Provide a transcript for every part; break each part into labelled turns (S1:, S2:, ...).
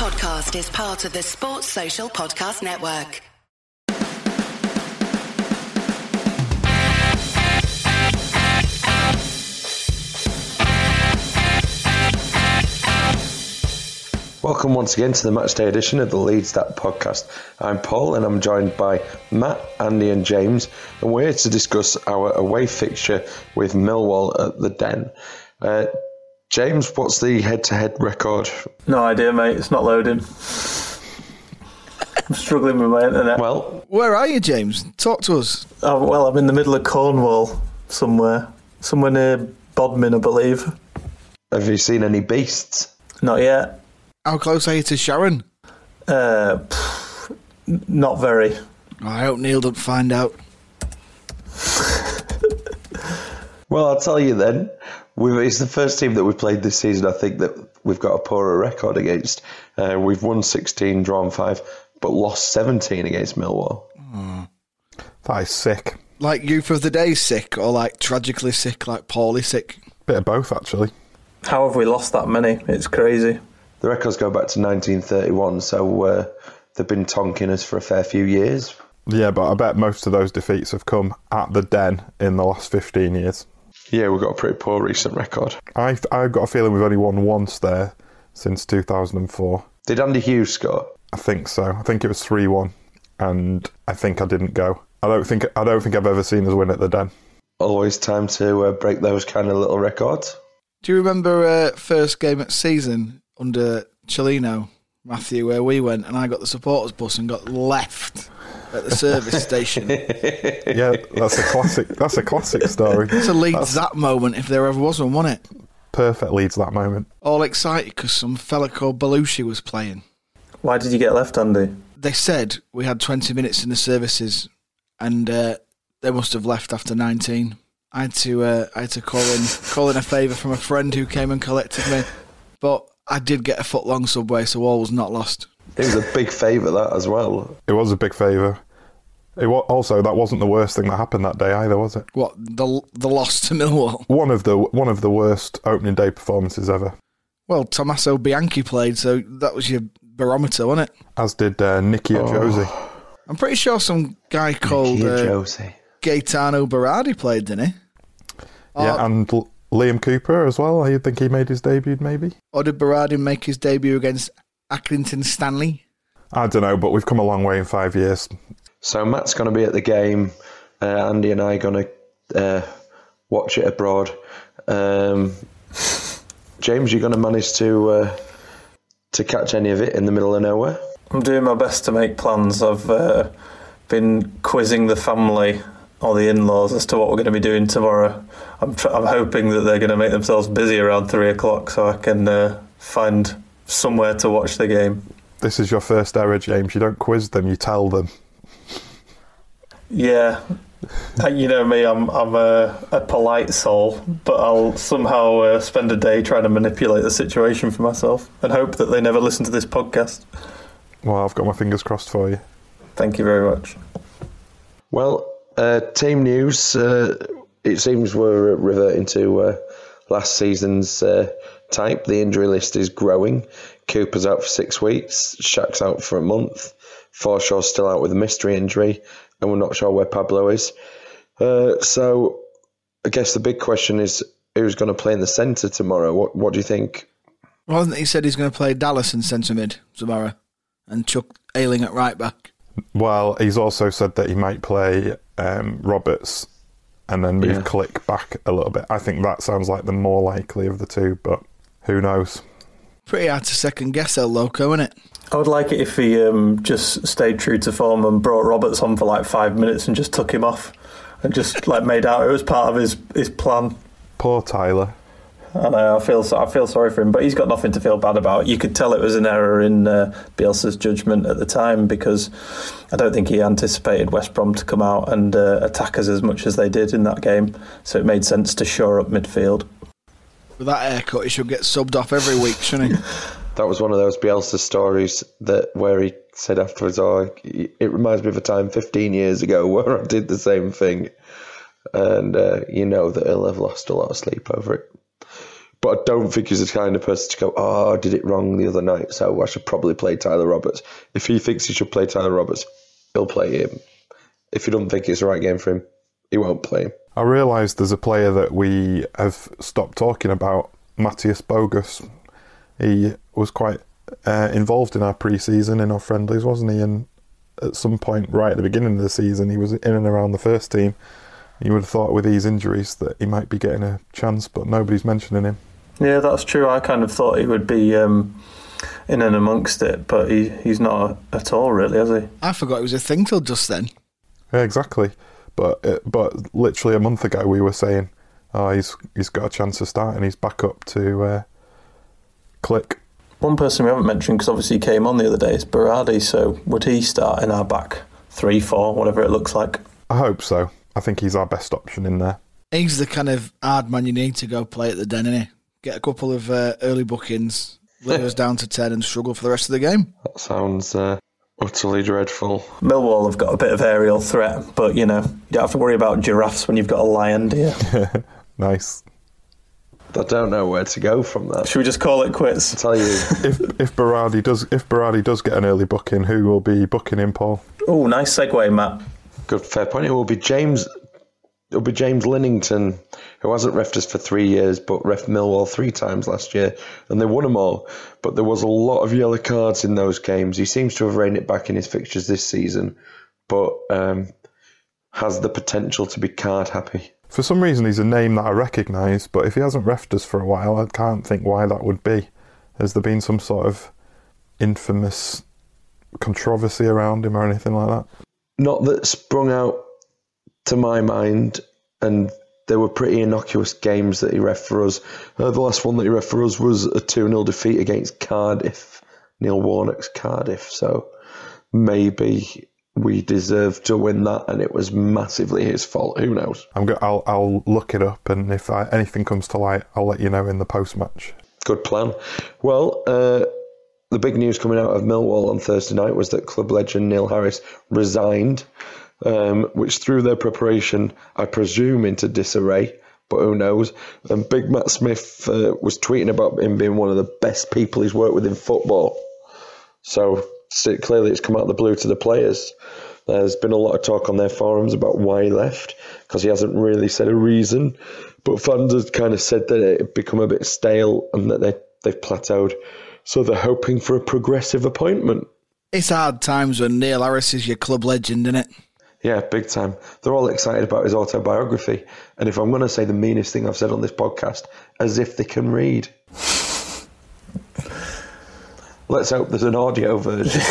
S1: podcast is part of the Sports Social Podcast Network.
S2: Welcome once again to the Matchday edition of the Leeds That podcast. I'm Paul and I'm joined by Matt, Andy, and James, and we're here to discuss our away fixture with Millwall at the Den. Uh, James, what's the head to head record?
S3: No idea, mate. It's not loading. I'm struggling with my internet.
S2: Well,
S4: Where are you, James? Talk to us.
S3: Oh, well, I'm in the middle of Cornwall somewhere. Somewhere near Bodmin, I believe.
S2: have you seen any beasts?
S3: Not yet.
S4: How close are you to Sharon?
S3: Uh, pff, not very.
S4: I hope Neil doesn't find out.
S2: Well, I'll tell you then. We've, it's the first team that we've played this season, I think, that we've got a poorer record against. Uh, we've won 16, drawn 5, but lost 17 against Millwall.
S5: That is sick.
S4: Like youth of the day sick, or like tragically sick, like poorly sick.
S5: Bit of both, actually.
S3: How have we lost that many? It's crazy.
S2: The records go back to 1931, so uh, they've been tonking us for a fair few years.
S5: Yeah, but I bet most of those defeats have come at the Den in the last 15 years.
S2: Yeah, we've got a pretty poor recent record.
S5: I've, I've got a feeling we've only won once there since 2004.
S2: Did Andy Hughes score?
S5: I think so. I think it was 3 1, and I think I didn't go. I don't think I don't think I've ever seen us win at the Den.
S2: Always time to uh, break those kind of little records.
S4: Do you remember uh, first game at season under Cellino, Matthew, where we went and I got the supporters bus and got left at the service station?
S5: Yeah, that's a classic. That's a classic story.
S4: It's a Leeds that moment if there ever was one, wasn't it?
S5: Perfect Leeds that moment.
S4: All excited because some fella called Bellusci was playing.
S3: Why did you get left, Andy?
S4: They said we had 20 minutes in the services and uh, they must have left after 19. I had to uh, I had to call in call in a favour from a friend who came and collected me, but I did get a foot long subway, so all was not lost.
S2: It was a big favour, that as well.
S5: It was a big favour. It wa- also that wasn't the worst thing that happened that day either, was it?
S4: What the the loss to Millwall?
S5: One of the one of the worst opening day performances ever.
S4: Well, Tommaso Bianchi played, so that was your barometer, wasn't it?
S5: As did uh, Nicky Ajose.
S4: I'm pretty sure some guy called
S2: Kia
S4: uh,
S2: Josie.
S4: Gaetano Berardi played, didn't he?
S5: Yeah,
S4: Or,
S5: and L- Liam Cooper as well. I think he made his debut, maybe.
S4: or did Berardi make his debut against Accrington Stanley?
S5: I don't know, but we've come a long way in five years.
S2: So Matt's going to be at the game. Uh, Andy and I are going to uh, watch it abroad. Um, James, you're going to manage to uh, to catch any of it in the middle of nowhere?
S3: I'm doing my best to make plans. I've uh, been quizzing the family or the in-laws as to what we're going to be doing tomorrow. I'm, tr- I'm hoping that they're going to make themselves busy around three o'clock so I can uh, find somewhere to watch the game.
S5: This is your first error, James. You don't quiz them, you tell them.
S3: Yeah, Uh, you know me. I'm I'm a, a polite soul, but I'll somehow uh, spend a day trying to manipulate the situation for myself and hope that they never listen to this podcast.
S5: Well, I've got my fingers crossed for you.
S3: Thank you very much.
S2: Well, uh, team news. Uh, it seems we're reverting to uh, last season's uh, type. The injury list is growing. Cooper's out for six weeks. Shaq's out for a month. Forshaw's still out with a mystery injury, and we're not sure where Pablo is. Uh, so, I guess the big question is who's going to play in the centre tomorrow. What What do you think?
S4: Wasn't he said he's going to play Dallas in centre mid tomorrow and Chuck Ailing at right back?
S5: Well, he's also said that he might play um, Roberts and then move
S2: Yeah.
S5: Klich back a little bit. I think that sounds like the more likely of the two, but who knows?
S4: Pretty hard to second guess El Loco, isn't it?
S3: I would like it if he um, just stayed true to form and brought Roberts on for like five minutes and just took him off and just like made out it was part of his his plan.
S5: Poor Tyler.
S3: I know. I feel so, I feel sorry for him, but he's got nothing to feel bad about. You could tell it was an error in uh, Bielsa's judgment at the time because I don't think he anticipated West Brom to come out and uh, attack us as much as they did in that game. So it made sense to shore up midfield.
S4: With that haircut, he should get subbed off every week, shouldn't he?
S2: That was one of those Bielsa stories that where he said afterwards, "Oh, it reminds me of a time 15 years ago where I did the same thing," and uh, you know that he'll have lost a lot of sleep over it. But I don't think he's the kind of person to go, oh, I did it wrong the other night, so I should probably play Tyler Roberts. If he thinks he should play Tyler Roberts, he'll play him. If you don't think it's the right game for him, he won't play.
S5: I realise there's a player that we have stopped talking about, Mateusz Bogusz. He was quite uh, involved in our pre-season in our friendlies, wasn't he? And at some point, right at the beginning of the season, he was in and around the first team. You would have thought with these injuries that he might be getting a chance, but nobody's mentioning him.
S3: Yeah, that's true. I kind of thought he would be um, in and amongst it, but he, he's not at all, really, has he?
S4: I forgot it was a thing till just then.
S5: Yeah, exactly. But uh, but literally a month ago, we were saying, "Oh, he's he's got a chance to start, and he's back up to uh, Klich."
S3: One person we haven't mentioned, because obviously he came on the other day, is Berardi. So would he start in our back three, four, whatever it looks like?
S5: I hope so. I think he's our best option in there.
S4: He's the kind of hard man you need to go play at the den, innit? Get a couple of uh, early bookings, leave us down to 10 and struggle for the rest of the game.
S2: That sounds uh, utterly dreadful.
S3: Millwall have got a bit of aerial threat, but you know, you don't have to worry about giraffes when you've got a lion, do you?
S5: Nice.
S2: I don't know where to go from that.
S3: Should we just call it quits?
S2: i tell you,
S5: if if Berardi does if Berardi does get an early booking, who will be booking him, Paul?
S3: Oh, nice segue, Matt.
S2: good fair point. It will be James. It'll be James Linington, who hasn't refed us for three years, but ref Millwall three times last year, and they won them all. But there was a lot of yellow cards in those games. He seems to have reined it back in his fixtures this season, but um, has the potential to be card happy.
S5: For some reason, he's a name that I recognise, but if he hasn't refed us for a while, I can't think why that would be. Has there been some sort of infamous controversy around him or anything like that?
S2: Not that sprung out to my mind, and they were pretty innocuous games that he ref for us. Uh, the last one that he ref for us was a 2 0 defeat against Cardiff, Neil Warnock's Cardiff. So maybe we deserved to win that, and it was massively his fault. Who knows?
S5: I'm go- I'll I'll look it up, and if I, anything comes to light, I'll let you know in the post match.
S2: Good plan. Well, uh, the big news coming out of Millwall on Thursday night was that club legend Neil Harris resigned, um, which threw their preparation, I presume, into disarray. But who knows? And Big Matt Smith uh, was tweeting about him being one of the best people he's worked with in football. So, clearly, it's come out of the blue to the players. There's been a lot of talk on their forums about why he left because he hasn't really said a reason. But fans have kind of said that it had become a bit stale and that they, they've plateaued. So they're hoping for a progressive appointment.
S4: It's hard times when Neil Harris is your club legend, isn't it?
S2: Yeah, big time. They're all excited about his autobiography. And if I'm going to say the meanest thing I've said on this podcast, as if they can read. Let's hope there's an audio version.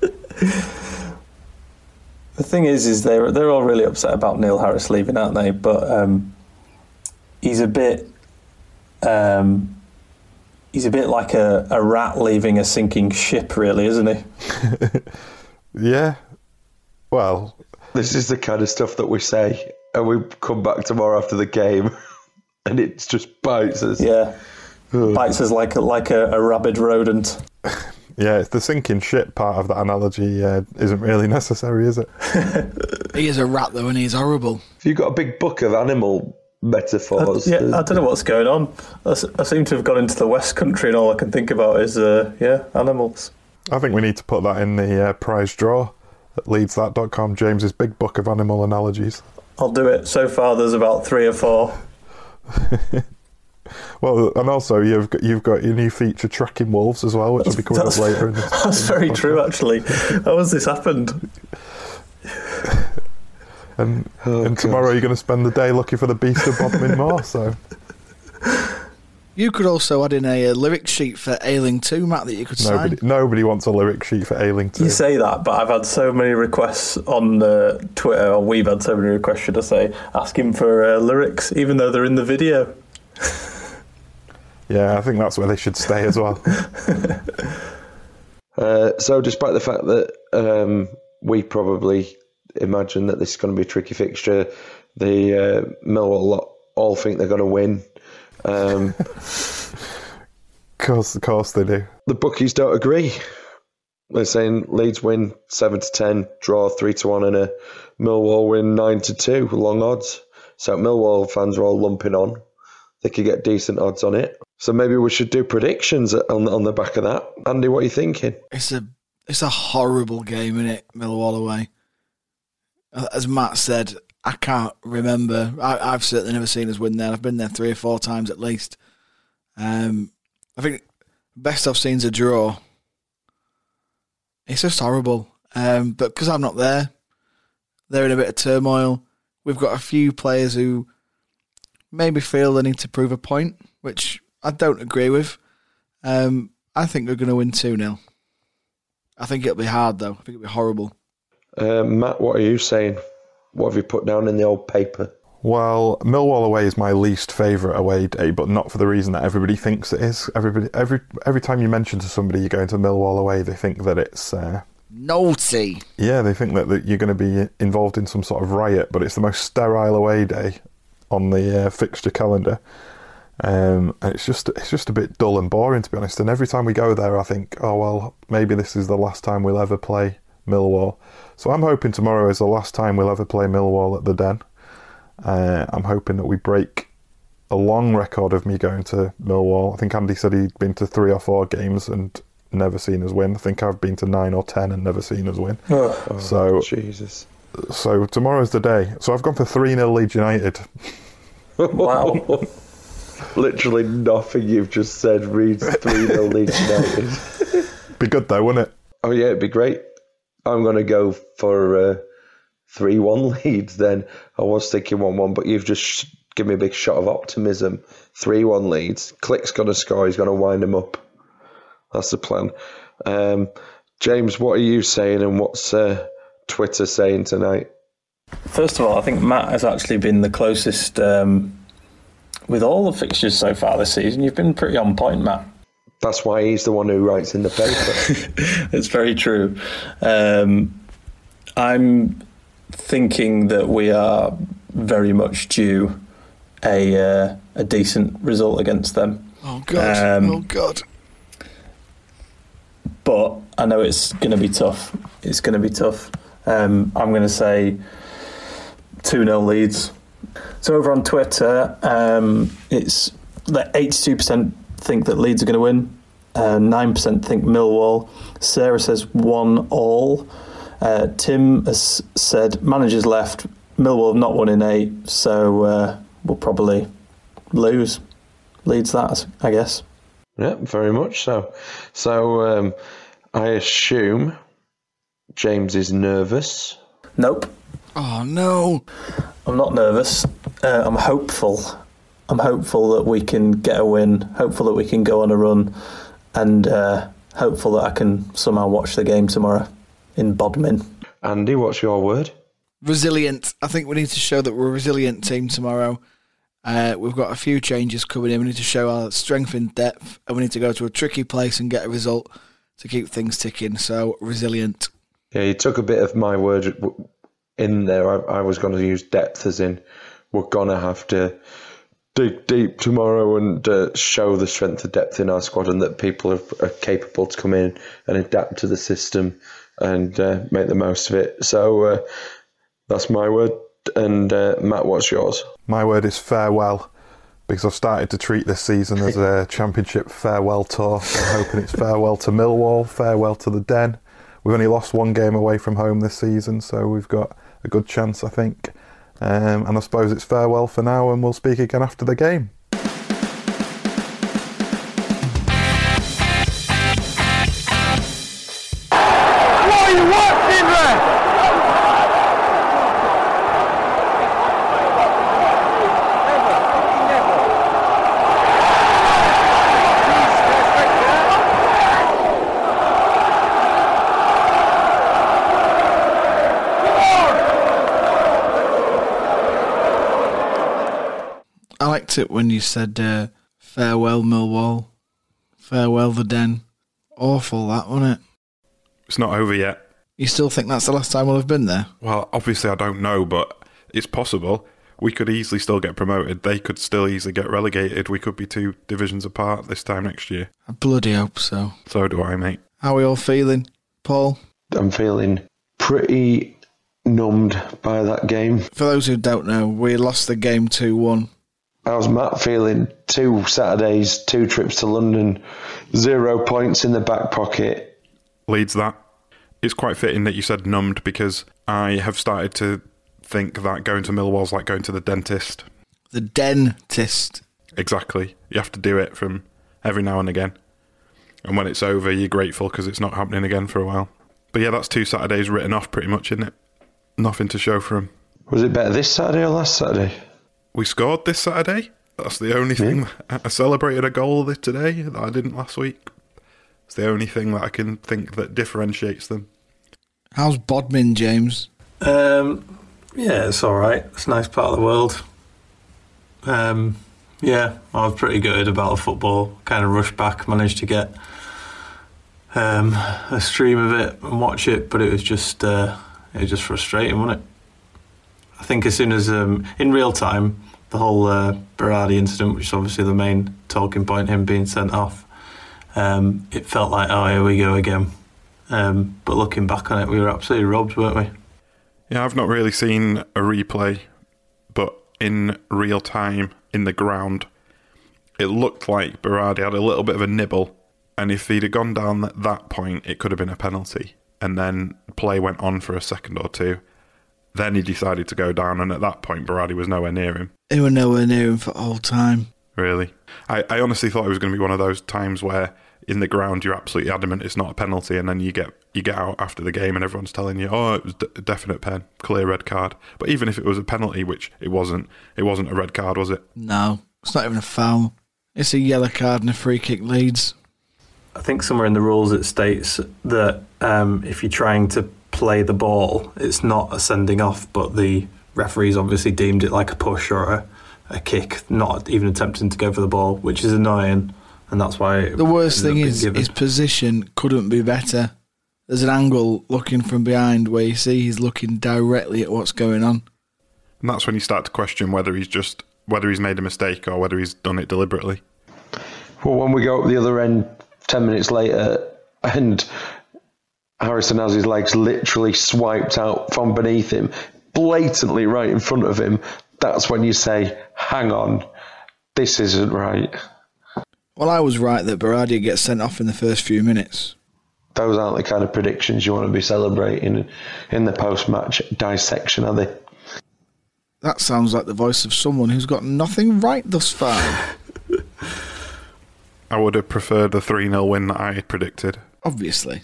S3: The thing is, is they're they're all really upset about Neil Harris leaving, aren't they? But um, he's a bit, um, he's a bit like a, a rat leaving a sinking ship, really, isn't he?
S5: Yeah. Well,
S2: this is the kind of stuff that we say, and we come back tomorrow after the game, and it just bites us.
S3: Yeah, bites us like a, like a, a rabid rodent.
S5: yeah, it's the sinking ship part of that analogy uh, isn't really necessary, is it?
S4: He is a rat, though, and he's horrible.
S2: You've got a big book of animal metaphors,
S3: Yeah, I don't know what's going on. I seem to have gone into the West Country, and all I can think about is uh, yeah, animals.
S5: I think we need to put that in the uh, prize draw at leedsthat.com, James's big book of animal analogies.
S3: I'll do it. So far, there's about three or four.
S5: Well, and also you've got, you've got your new feature, Tracking Wolves, as well, which will be coming up later. In this,
S3: That's
S5: in
S3: very
S5: this
S3: true, actually. How has this happened?
S5: And,
S2: Oh,
S5: and tomorrow you're going to spend the day looking for the beast of Bodmin Moor, so...
S4: You could also add in a, uh lyric sheet for Ailing 2, Matt, that you could
S5: Nobody,
S4: sign.
S5: nobody wants a lyric sheet for Ailing 2.
S3: You say that, but I've had so many requests on uh, Twitter, or we've had so many requests, should I say, asking for uh, lyrics, even though they're in the video.
S5: Yeah, I think that's where they should stay as well.
S2: Uh, so, despite the fact that um, we probably imagine that this is going to be a tricky fixture, the uh, Millwall lot all think they're going to win. Um,
S5: of course, of course they do.
S2: the bookies don't agree. They're saying Leeds win seven to ten, draw three to one, and a Millwall win nine to two. Long odds. So Millwall fans are all lumping on. They could get decent odds on it. So maybe we should do predictions on on the back of that. Andy, what are you thinking?
S4: It's a it's a horrible game, isn't it? Millwall away. As Matt said, I can't remember. I, have certainly never seen us win there. I've been there three or four times at least. Um, I think best I've seen is a draw. It's just horrible. Um, but because I'm not there, they're in a bit of turmoil. We've got a few players who maybe feel they need to prove a point, which I don't agree with. Um, I think we're going to win 2 0. I think it'll be hard, though. I think it'll be horrible.
S2: Uh, Matt, what are you saying? What have you put down in the old paper?
S5: Well, Millwall away is my least favourite away day, but not for the reason that everybody thinks it is. Everybody, every every time you mention to somebody you're going to Millwall away, they think that it's uh,
S4: naughty.
S5: Yeah, they think that, that you're going to be involved in some sort of riot, but it's the most sterile away day on the uh, fixture calendar. Um, and it's just it's just a bit dull and boring to be honest. And every time we go there, I think, oh well, maybe this is the last time we'll ever play Millwall. So I'm hoping tomorrow is the last time we'll ever play Millwall at the Den. Uh, I'm hoping that we break a long record of me going to Millwall. I think Andy said he'd been to three or four games and never seen us win. I think I've been to nine or ten and never seen us win.
S2: Oh,
S5: so
S2: Jesus.
S5: So tomorrow's the day. So I've gone for three 0 Leeds United.
S3: wow.
S2: Literally nothing you've just said reads three 0 Leeds United.
S5: be good though, wouldn't it?
S2: Oh yeah, it'd be great. I'm going to go for uh, three one Leeds. Then I was thinking one one, but you've just given me a big shot of optimism. Three one Leeds. Klich's going to score. He's going to wind them up. That's the plan. Um, James, what are you saying, and what's uh, Twitter saying tonight?
S3: First of all, I think Matt has actually been the closest um, with all the fixtures so far this season. You've been pretty on point, Matt.
S2: That's why he's the one who writes in the paper.
S3: it's very true. Um, I'm thinking that we are very much due a uh, a decent result against them.
S4: Oh god! Um, oh god!
S3: But I know it's going to be tough. It's going to be tough. Um, I'm going to say two 0 Leeds. So over on Twitter, um, it's like 82% think that Leeds are going to win. Uh, nine uh, percent think Millwall. Sarah says one all. Uh, Tim has said managers left. Millwall have not won in eight, so uh, we'll probably lose. Leeds that, I guess.
S2: Yeah, very much so. So um, I assume James is nervous.
S3: Nope.
S4: Oh no!
S3: I'm not nervous. Uh, I'm hopeful. I'm hopeful that we can get a win. Hopeful that we can go on a run, and uh, hopeful that I can somehow watch the game tomorrow in Bodmin.
S2: Andy, what's your word?
S4: Resilient. I think we need to show that we're a resilient team tomorrow. Uh, we've got a few changes coming in. We need to show our strength in depth, and we need to go to a tricky place and get a result to keep things ticking. So resilient.
S2: Yeah, you took a bit of my word in there. I, I was going to use depth as in we're going to have to dig deep tomorrow and uh, show the strength of depth in our squad and that people are, are capable to come in and adapt to the system and uh, make the most of it. So uh, that's my word. And uh, Matt, what's yours?
S5: My word is farewell because I've started to treat this season as a championship farewell tour. So I'm hoping it's farewell to Millwall, farewell to the Den. We've only lost one game away from home this season, so we've got a good chance, I think. Um, and I suppose it's farewell for now, and we'll speak again after the game.
S4: It when you said uh, farewell Millwall, farewell the Den. Awful that, wasn't it?
S5: It's not over yet.
S4: You still think that's the last time we'll have been there?
S5: Well, obviously I don't know, but it's possible. We could easily still get promoted. They could still easily get relegated. We could be two divisions apart this time next year.
S4: I bloody hope so.
S5: So do I, mate.
S4: How are we all feeling, Paul?
S2: I'm feeling pretty numbed by that game.
S4: For those who don't know, we lost the game 2 1
S2: How's Matt feeling? Two Saturdays, two trips to London, zero points in the back pocket.
S5: Leeds that. It's quite fitting that you said numbed because I have started to think that going to Millwall's like going to the dentist.
S4: The dentist.
S5: Exactly. You have to do it from every now and again. And when it's over, you're grateful because it's not happening again for a while. But yeah, that's two Saturdays written off pretty much, isn't it? Nothing to show for him.
S2: Was it better this Saturday or last Saturday?
S5: We scored this Saturday. That's the only thing. I celebrated a goal this today that I didn't last week. It's the only thing that I can think that differentiates them.
S4: How's Bodmin, James?
S3: Um, yeah, it's all right. It's a nice part of the world. Um, yeah, I was pretty good about the football. Kind of rushed back, managed to get um, a stream of it and watch it, but it was just uh, it was just frustrating, wasn't it? I think as soon as um, in real time, the whole uh, Berardi incident, which is obviously the main talking point, him being sent off, um, it felt like oh here we go again. Um, but looking back on it, we were absolutely robbed, weren't we?
S5: Yeah, I've not really seen a replay, but in real time in the ground, it looked like Berardi had a little bit of a nibble, and if he'd have gone down at that point, it could have been a penalty. And then play went on for a second or two. Then he decided to go down, and at that point, Berardi was nowhere near him.
S4: They were nowhere near him for all time.
S5: Really, I, I honestly thought it was going to be one of those times where in the ground you're absolutely adamant it's not a penalty, and then you get you get out after the game and everyone's telling you, oh, it was a definite pen, clear red card. But even if it was a penalty, which it wasn't, it wasn't a red card, was it?
S4: No, it's not even a foul. It's a yellow card and a free kick Leeds.
S3: I think somewhere in the rules it states that um, if you're trying to play the ball, it's not a sending off, but the referees obviously deemed it like a push or a, a kick, not even attempting to go for the ball, which is annoying, and that's why.
S4: The worst thing is his position couldn't be better. There's an angle looking from behind where you see he's looking directly at what's going on.
S5: And that's when you start to question whether he's just whether he's made a mistake or whether he's done it deliberately.
S2: Well, when we go up the other end, ten minutes later, and Harrison has his legs literally swiped out from beneath him, blatantly right in front of him, that's when you say, hang on, this isn't right.
S4: Well, I was right that Berardi gets sent off in the first few minutes.
S2: Those aren't the kind of predictions you want to be celebrating in the post match dissection, are they?
S4: That sounds like the voice of someone who's got nothing right thus far.
S5: I would have preferred the 3 0 win that I predicted.
S4: Obviously.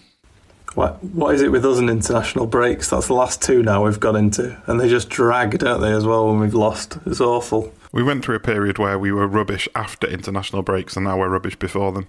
S3: What what is it with us and international breaks? That's the last two now we've gone into, and they just drag, don't they, as well when we've lost? It's awful.
S5: We went through a period where we were rubbish after international breaks, and now we're rubbish before them.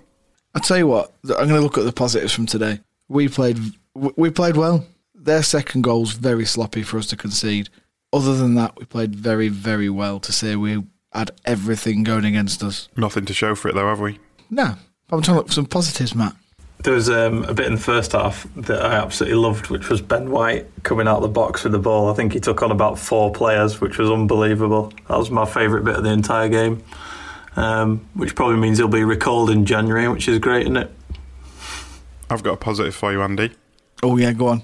S4: I tell you what, I'm going to look at the positives from today. We played, we played well. Their second goal was very sloppy for us to concede. Other than that, we played very, very well. To say we had everything going against us.
S5: Nothing to show for it, though, have we?
S4: No, I'm trying to look for some positives, Matt.
S3: There was um, a bit in the first half that I absolutely loved, which was Ben White coming out of the box with the ball. I think he took on about four players, which was unbelievable. That was my favourite bit of the entire game, um, which probably means he'll be recalled in January, which is great, isn't it?
S5: I've got a positive for you, Andy.
S4: Oh, yeah, go on.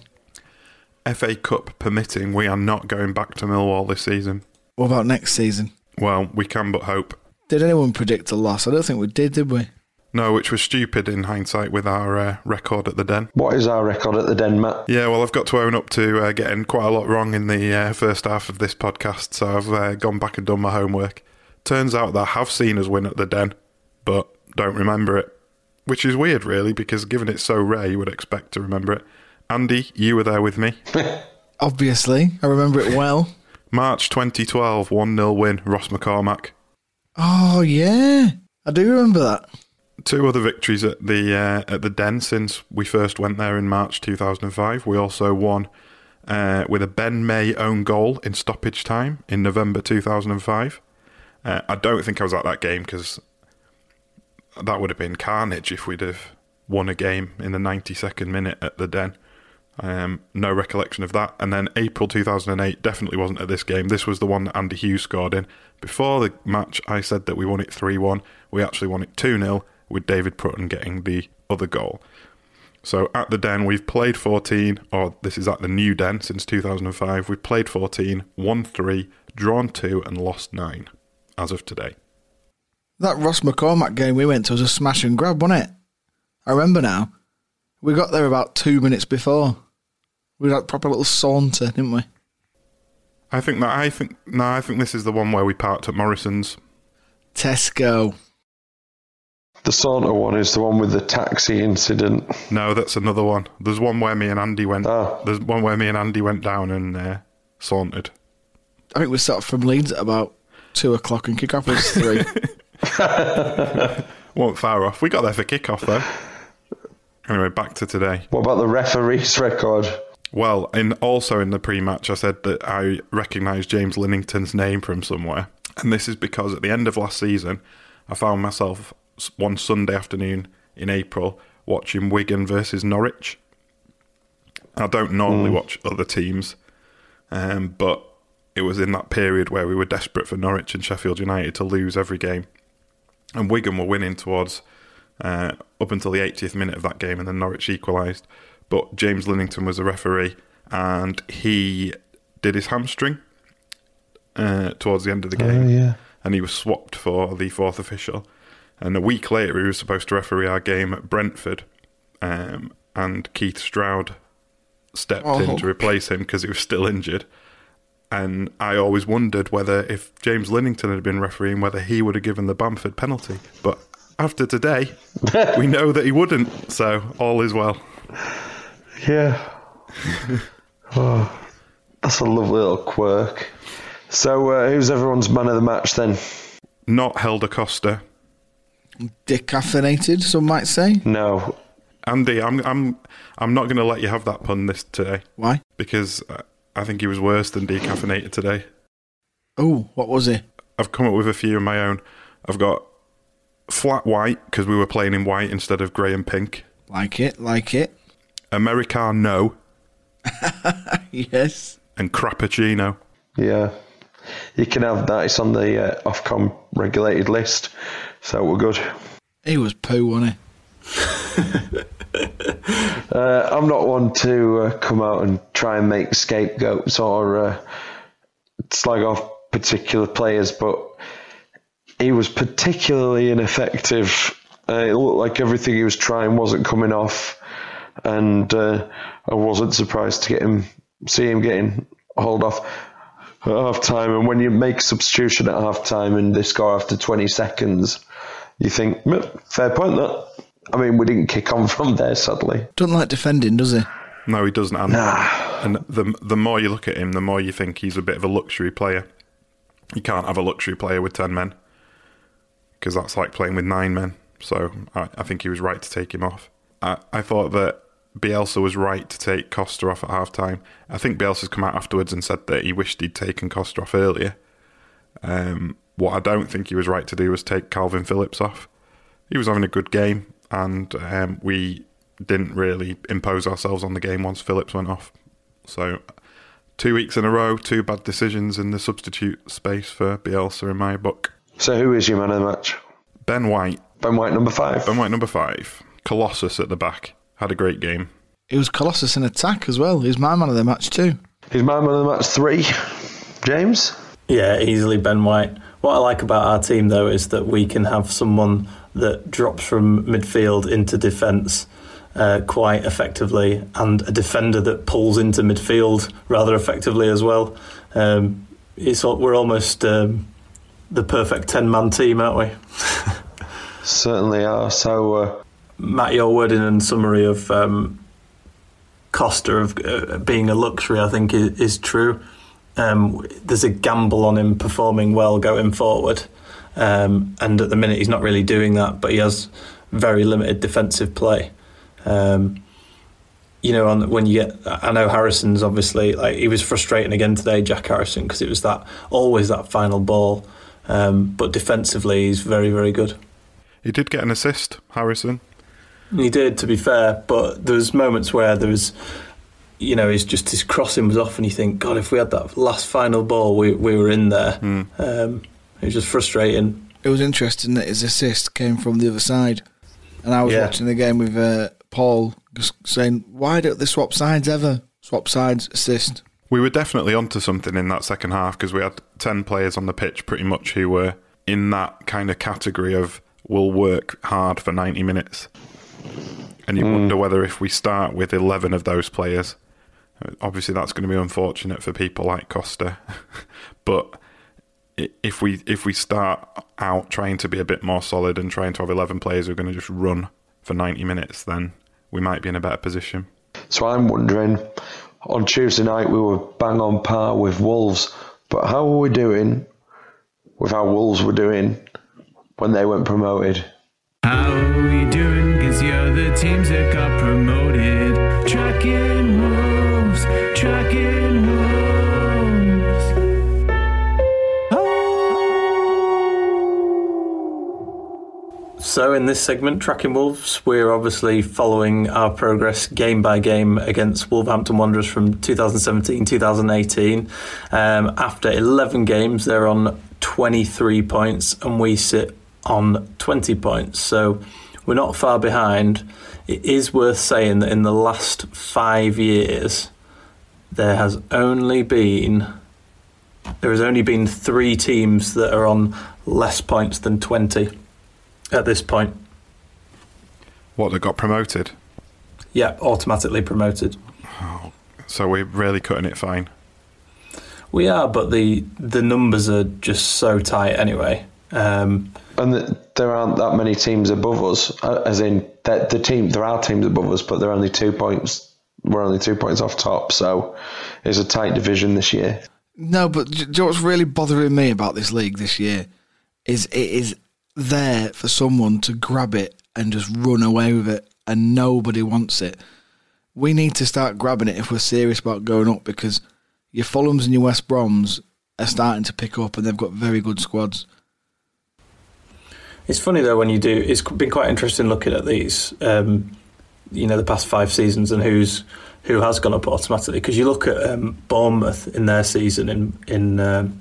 S5: FA Cup permitting, we are not going back to Millwall this season.
S4: What about next season?
S5: Well, we can but hope.
S4: Did anyone predict a loss? I don't think we did, did we?
S5: No, which was stupid in hindsight with our uh, record at the Den.
S2: What is our record at the Den, Matt?
S5: Yeah, well, I've got to own up to uh, getting quite a lot wrong in the uh, first half of this podcast, so I've uh, gone back and done my homework. Turns out that I have seen us win at the Den, but don't remember it. Which is weird, really, because given it's so rare, you would expect to remember it. Andy, you were there with me.
S4: Obviously, I remember it well.
S5: March 2012, 1 0 win, Ross McCormack.
S4: Oh, yeah. I do remember that
S5: two other victories at the uh, at the Den since we first went there in March 2005. We also won uh, with a Ben May own goal in stoppage time in November 2005. Uh, I don't think I was at that game because that would have been carnage if we'd have won a game in the 92nd minute at the Den. Um, no recollection of that. And then April 2008 definitely wasn't at this game. This was the one that Andy Hughes scored in. Before the match, I said that we won it 3 1. We actually won it 2 0 with David Prutton getting the other goal. So at the Den, we've played 14, or this is at the new Den since 2005. We've played 14, won 3, drawn 2, and lost 9 as of today.
S4: That Ross McCormack game we went to was a smash and grab, wasn't it? I remember now. We got there about two minutes before. We had a proper little saunter, didn't we?
S5: I think that I think no, I think this is the one where we parked at Morrison's.
S4: Tesco.
S2: The saunter one is the one with the taxi incident.
S5: No, that's another one. There's one where me and Andy went.
S2: Ah.
S5: There's one where me and Andy went down and uh, sauntered.
S4: I think we started from Leeds at about two o'clock and kick off was three.
S5: Weren't far off. We got there for kickoff though. Anyway, back to today.
S2: What about the referee's record?
S5: Well, in also in the pre-match, I said that I recognised James Linington's name from somewhere, and this is because at the end of last season, I found myself s- one Sunday afternoon in April watching Wigan versus Norwich. I don't normally watch other teams, um, but it was in that period where we were desperate for Norwich and Sheffield United to lose every game, and Wigan were winning towards uh, up until the 80th minute of that game, and then Norwich equalised. But James Linington was a referee, and he did his hamstring uh, towards the end of the game,
S2: yeah.
S5: and he was swapped for the fourth official. And a week later, he was supposed to referee our game at Brentford, um, and Keith Stroud stepped in
S4: Oh.
S5: to replace him because he was still injured. And I always wondered whether, if James Linington had been refereeing, whether he would have given the Bamford penalty. But after today, we know that he wouldn't. So all is well.
S2: Yeah. oh, that's a lovely little quirk. So, uh, who's everyone's man of the match then?
S5: Not Helder Costa.
S4: Decaffeinated, some might say.
S2: No.
S5: Andy, I'm I'm I'm not going to let you have that pun this today
S4: Why?
S5: because uh, I think he was worse than decaffeinated today.
S4: Oh, what was it?
S5: I've come up with a few of my own. I've got flat white because we were playing in white instead of grey and pink.
S4: Like it, like it.
S5: Americano
S4: Yes.
S5: and Crappuccino.
S2: Yeah. You can have that. It's on the uh, Ofcom regulated list. So we're good.
S4: He was poo, wasn't he?
S2: Uh, I'm not one to uh, come out and try and make scapegoats or uh, slag off particular players, but he was particularly ineffective. Uh, it looked like everything he was trying wasn't coming off, and uh, I wasn't surprised to get him, see him getting hauled off at half time. And when you make substitution at half time and they score after 20 seconds, you think, fair point that. I mean, we didn't kick on from there, sadly.
S4: Doesn't like defending, does he?
S5: No, he doesn't. And, and the the more you look at him, the more you think he's a bit of a luxury player. You can't have a luxury player with ten men because that's like playing with nine men. So I, I think he was right to take him off. I, I thought that Bielsa was right to take Costa off at half time. I think Bielsa's come out afterwards and said that he wished he'd taken Costa off earlier. Um, what I don't think he was right to do was take Kalvin Phillips off. He was having a good game, and um, we didn't really impose ourselves on the game once Phillips went off. So, two weeks in a row, two bad decisions in the substitute space for Bielsa in my book.
S2: So, who is your man of the match?
S5: Ben White,
S2: Ben White, number five.
S5: Ben White number five, Colossus at the back, had a great game.
S4: He was Colossus in attack as well. He's my man of the match too.
S2: He's my man of the match three? James?
S3: Yeah, easily Ben White. What I like about our team, though, is that we can have someone that drops from midfield into defence uh, quite effectively, and a defender that pulls into midfield rather effectively as well. Um, it's we're almost um, the perfect ten-man team, aren't we?
S2: Certainly are. So, uh,
S3: Matt, your wording and summary of um, Costa of uh, being a luxury, I think, is, is true. Um, there's a gamble on him performing well going forward, um, and at the minute he's not really doing that. But he has very limited defensive play. Um, you know, on when you get, I know Harrison's obviously like he was frustrating again today, Jack Harrison, because it was that always that final ball. Um, but defensively, he's very, very good.
S5: He did get an assist, Harrison.
S3: He did, to be fair, but there was moments where there was, you know, he's just his crossing was off, and you think, God, if we had that last final ball, we we were in there. Um, it was just frustrating.
S4: It was interesting that his assist came from the other side, and I was
S3: Yeah.
S4: watching the game with uh, Paul, just saying, "Why don't they swap sides ever? Swap sides, assist."
S5: We were definitely onto something in that second half because we had 10 players on the pitch pretty much who were in that kind of category of will work hard for 90 minutes. And you hmm. wonder whether if we start with 11 of those players, obviously that's going to be unfortunate for people like Costa, but if we if we start out trying to be a bit more solid and trying to have 11 players who are going to just run for 90 minutes, then we might be in a better position.
S2: So I'm wondering, on Tuesday night we were bang on par with Wolves, but how were we doing with how Wolves were doing when they went promoted?
S6: How are we doing? Cause you're the teams that got promoted. Tracking wolves, tracking wolves.
S3: So, in this segment, Tracking Wolves, we're obviously following our progress game by game against Wolverhampton Wanderers from 2017 2018. Um, after 11 games, they're on 23 points, and we sit on 20 points. So, we're not far behind. It is worth saying that in the last five years, there has only been there has only been three teams that are on less points than 20 at this point.
S5: What, they got promoted?
S3: Yeah, automatically promoted.
S5: So we're really cutting it fine.
S3: We are, but the the numbers are just so tight anyway. Um,
S2: And th there aren't that many teams above us, uh, as in that the team. There are teams above us, but they're only two points. We're only two points off top, so it's a tight division this year.
S4: No, but do you know what's really bothering me about this league this year is it is there for someone to grab it and just run away with it, and nobody wants it. We need to start grabbing it if we're serious about going up because your Fulhams and your West Broms are starting to pick up, and they've got very good squads.
S3: It's funny though when you do. It's been quite interesting looking at these. Um, you know, the past five seasons and who's who has gone up automatically because you look at um, Bournemouth in their season in in. Um,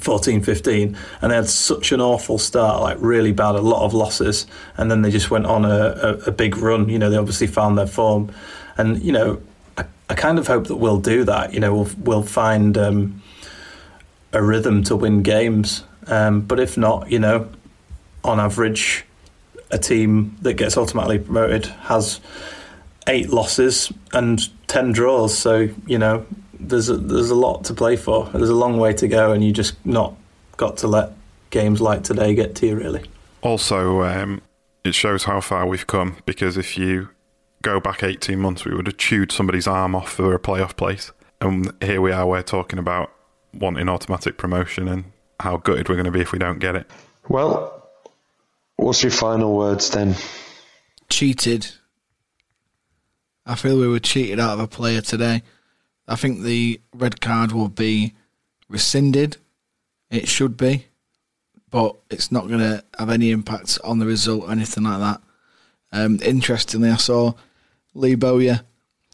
S3: 14 15 and they had such an awful start like really bad a lot of losses and then they just went on a, a, a big run you know they obviously found their form and you know I, I kind of hope that we'll do that you know we'll, we'll find um, a rhythm to win games um, but if not you know on average a team that gets automatically promoted has eight losses and 10 draws so you know there's a, there's a lot to play for. There's a long way to go, and you just not got to let games like today get to you. Really,
S5: Also, um, it shows how far we've come because if you go back 18 months, we would have chewed somebody's arm off for a playoff place. And here we are, we're talking about wanting automatic promotion and how gutted we're going to be if we don't get it.
S2: Well, what's your final words then?
S4: cheated. I feel we were cheated out of a player today. I think the red card will be rescinded. It should be, but it's not going to have any impact on the result or anything like that. Um, interestingly, I saw Lee Bowyer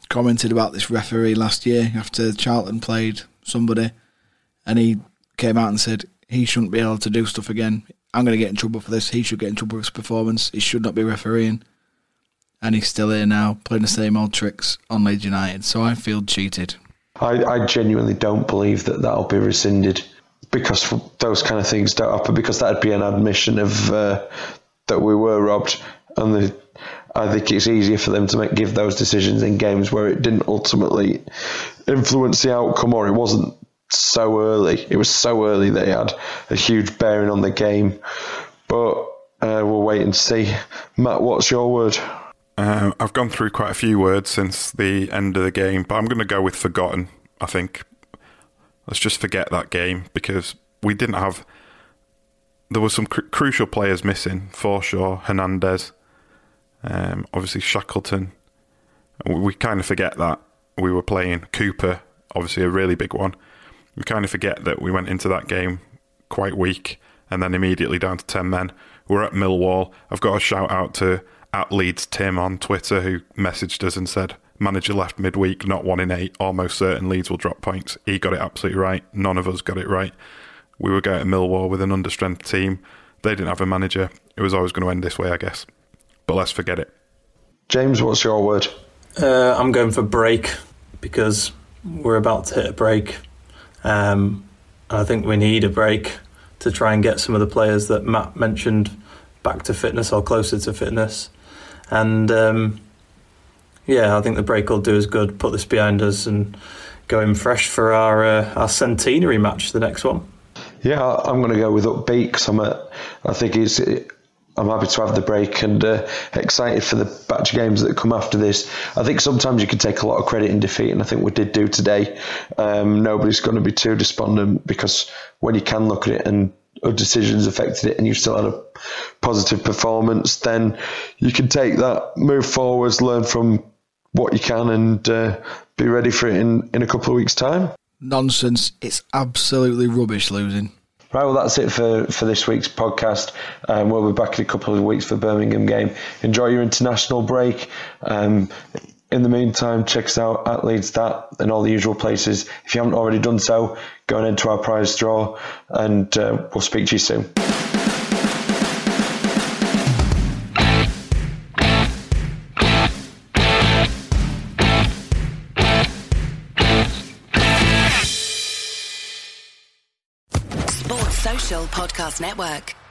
S4: commented about this referee last year after Charlton played somebody, and he came out and said he shouldn't be able to do stuff again. I'm going to get in trouble for this. He should get in trouble for his performance. He should not be refereeing and he's still here now playing the same old tricks on Leeds United. So I feel cheated.
S2: I, I genuinely don't believe that that'll be rescinded because those kind of things don't happen because that'd be an admission of uh, that we were robbed and the, I think it's easier for them to make, give those decisions in games where it didn't ultimately influence the outcome or it wasn't so early. It was so early that it had a huge bearing on the game. But uh, we'll wait and see. Matt, what's your word?
S5: Uh, I've gone through quite a few words since the end of the game, but I'm going to go with forgotten. I think let's just forget that game because we didn't have. There were some cr- crucial players missing: Forshaw, Hernandez, um, obviously Shackleton. We, we kind of forget that we were playing Cooper, obviously a really big one. We kind of forget that we went into that game quite weak and then immediately down to 10 men. We're at Millwall. I've got a shout out to at Leeds Tim on Twitter who messaged us and said, Manager left midweek, not one in eight, almost certain Leeds will drop points. He got it absolutely right. None of us got it right. We were going to Millwall with an understrength team. They didn't have a manager. It was always going to end this way, I guess. But let's forget it.
S2: James, what's your word?
S3: uh, I'm going for break because we're about to hit a break. Um, and I think we need a break to try and get some of the players that Matt mentioned back to fitness or closer to fitness. And um, yeah, I think the break will do us good. Put this behind us and go in fresh for our uh, our centenary match, the next one.
S2: Yeah, I'm going to go with upbeat because I'm a, I think it's. I'm happy to have the break and uh, excited for the batch of games that come after this. I think sometimes you can take a lot of credit in defeat, and I think we did do today. Um, nobody's going to be too despondent because when you can look at it and decisions affected it and you still had a positive performance, then you can take that, move forwards, learn from what you can, and uh, be ready for it in, in a couple of weeks' time.
S4: Nonsense. It's absolutely rubbish losing.
S2: Right, well, that's it for, for this week's podcast. Um, we'll be back in a couple of weeks for Birmingham game. Enjoy your international break. Um, in the meantime, check us out at Leeds That and all the usual places. If you haven't already done so, go on into our prize draw, and uh, we'll speak to you soon.
S1: Podcast Network.